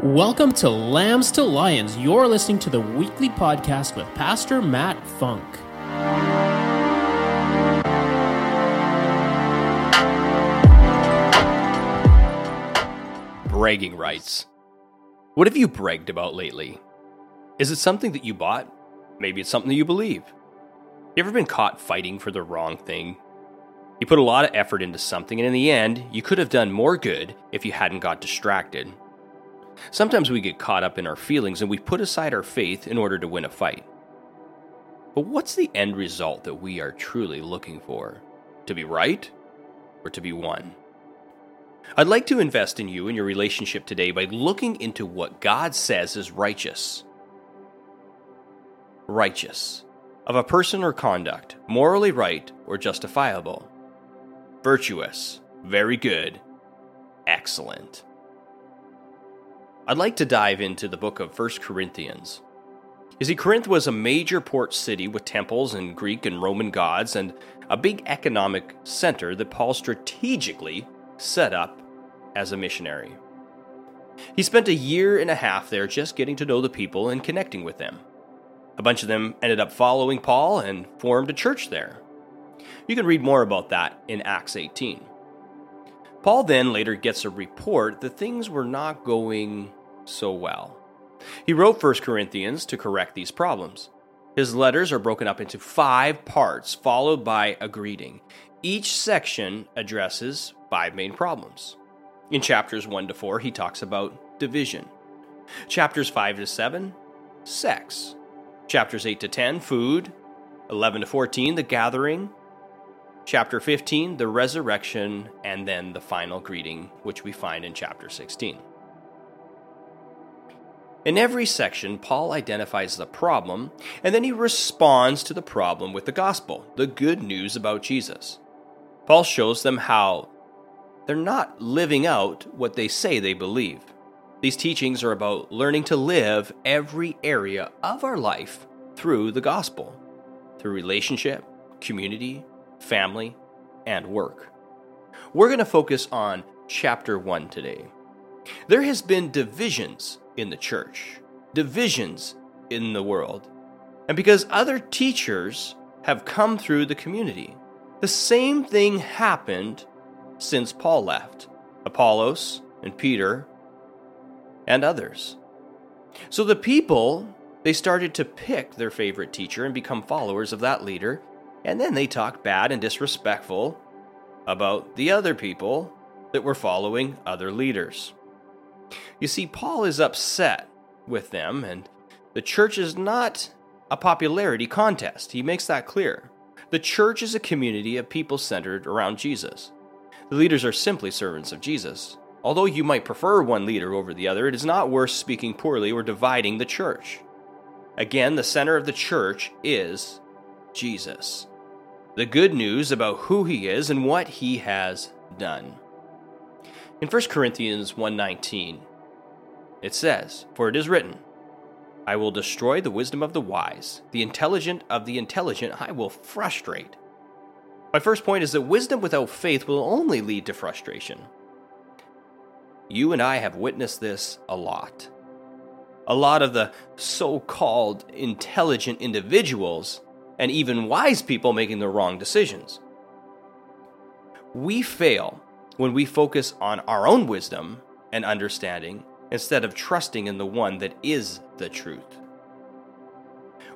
Welcome to Lambs to Lions. You're listening to the weekly podcast with Pastor Matt Funk. Bragging rights. What have you bragged about lately? Is it something that you bought? Maybe it's something that you believe. You ever been caught fighting for the wrong thing? You put a lot of effort into something, and in the end, you could have done more good if you hadn't got distracted. Sometimes we get caught up in our feelings and we put aside our faith in order to win a fight. But what's the end result that we are truly looking for? To be right or to be won? I'd like to invest in you and your relationship today by looking into what God says is righteous. Righteous. Of a person or conduct, morally right or justifiable. Virtuous. Very good. Excellent. I'd like to dive into the book of 1 Corinthians. You see, Corinth was a major port city with temples and Greek and Roman gods and a big economic center that Paul strategically set up as a missionary. He spent a year and a half there just getting to know the people and connecting with them. A bunch of them ended up following Paul and formed a church there. You can read more about that in Acts 18. Paul then later gets a report that things were not going so well. He wrote 1 Corinthians to correct these problems. His letters are broken up into five parts, followed by a greeting. Each section addresses five main problems. In chapters 1 to 4, he talks about division. Chapters 5 to 7, sex. Chapters 8 to 10, food. 11 to 14, the gathering chapter 15, the resurrection, and then the final greeting, which we find in chapter 16. In every section, Paul identifies the problem, and then he responds to the problem with the gospel, the good news about Jesus. Paul shows them how they're not living out what they say they believe. These teachings are about learning to live every area of our life through the gospel, through relationship, community, family, and work. We're going to focus on chapter 1 today. There has been divisions in the church, divisions in the world. And because other teachers have come through the community, the same thing happened since Paul left Apollos and Peter and others. So the people, they started to pick their favorite teacher and become followers of that leader and then they talk bad and disrespectful about the other people that were following other leaders. You see, Paul is upset with them, and the church is not a popularity contest. He makes that clear. The church is a community of people centered around Jesus. The leaders are simply servants of Jesus. Although you might prefer one leader over the other, it is not worth speaking poorly or dividing the church. Again, the center of the church is Jesus the good news about who he is and what he has done. In 1 Corinthians 1:19, it says, "For it is written, I will destroy the wisdom of the wise, the intelligent of the intelligent I will frustrate." My first point is that wisdom without faith will only lead to frustration. You and I have witnessed this a lot. A lot of the so called intelligent individuals and even wise people making the wrong decisions. We fail when we focus on our own wisdom and understanding instead of trusting in the one that is the truth.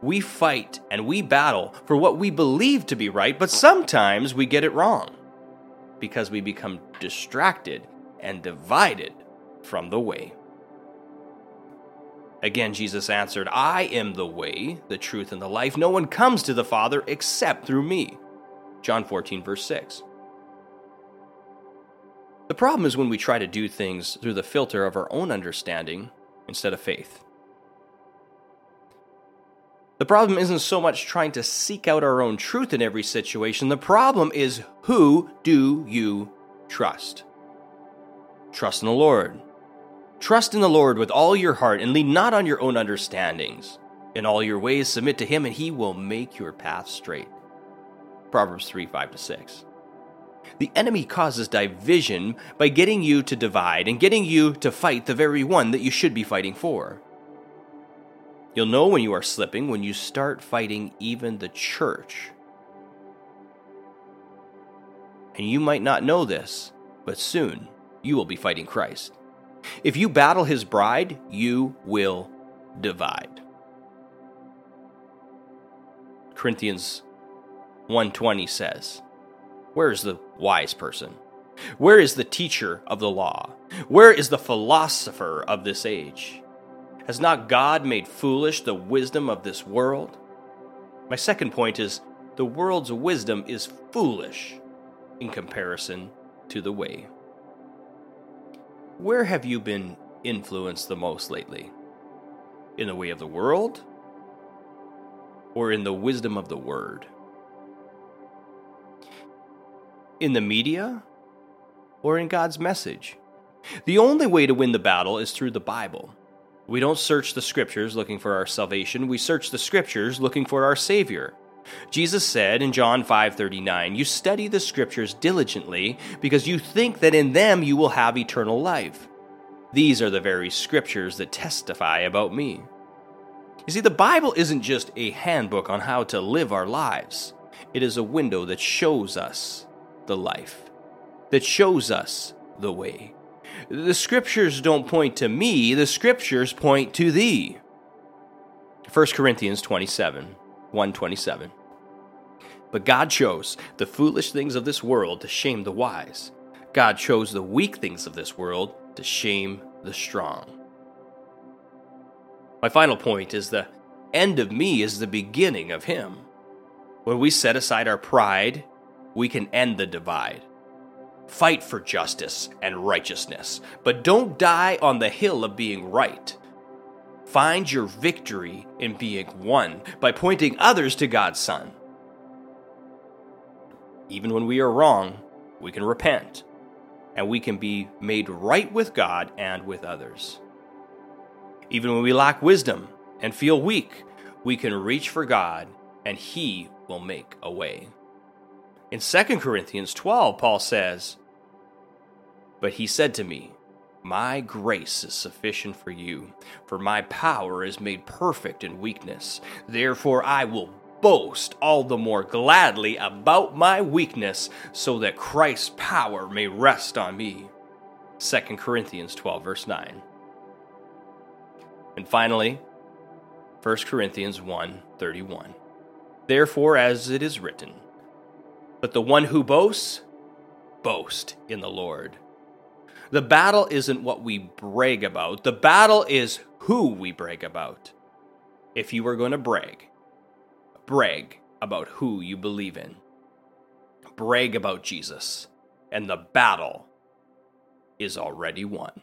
We fight and we battle for what we believe to be right, but sometimes we get it wrong because we become distracted and divided from the way. Again, Jesus answered, I am the way, the truth, and the life. No one comes to the Father except through me. John 14, verse 6. The problem is when we try to do things through the filter of our own understanding instead of faith. The problem isn't so much trying to seek out our own truth in every situation. The problem is who do you trust? Trust in the Lord. Trust in the Lord with all your heart and lean not on your own understandings. In all your ways submit to him, and he will make your path straight. Proverbs 3 5 to 6. The enemy causes division by getting you to divide and getting you to fight the very one that you should be fighting for. You'll know when you are slipping when you start fighting even the church. And you might not know this, but soon you will be fighting Christ. If you battle his bride, you will divide. Corinthians 120 says, Where is the wise person? Where is the teacher of the law? Where is the philosopher of this age? Has not God made foolish the wisdom of this world? My second point is the world's wisdom is foolish in comparison to the way. Where have you been influenced the most lately? In the way of the world? Or in the wisdom of the word? In the media? Or in God's message? The only way to win the battle is through the Bible. We don't search the scriptures looking for our salvation, we search the scriptures looking for our Savior. Jesus said in John 5:39, "You study the scriptures diligently because you think that in them you will have eternal life. These are the very scriptures that testify about me." You see, the Bible isn't just a handbook on how to live our lives. It is a window that shows us the life, that shows us the way. The scriptures don't point to me, the scriptures point to thee. 1 Corinthians 27 127. But God chose the foolish things of this world to shame the wise. God chose the weak things of this world to shame the strong. My final point is the end of me is the beginning of him. When we set aside our pride, we can end the divide. Fight for justice and righteousness, but don't die on the hill of being right. Find your victory in being one by pointing others to God's Son. Even when we are wrong, we can repent, and we can be made right with God and with others. Even when we lack wisdom and feel weak, we can reach for God, and He will make a way. In 2 Corinthians 12, Paul says, But he said to me, My grace is sufficient for you, for my power is made perfect in weakness. Therefore, I will boast all the more gladly about my weakness, so that Christ's power may rest on me. 2 Corinthians 12, verse 9. And finally, 1 Corinthians 1 31. Therefore, as it is written, but the one who boasts, boast in the Lord. The battle isn't what we brag about, the battle is who we brag about. If you are going to brag, brag about who you believe in. Brag about Jesus, and the battle is already won.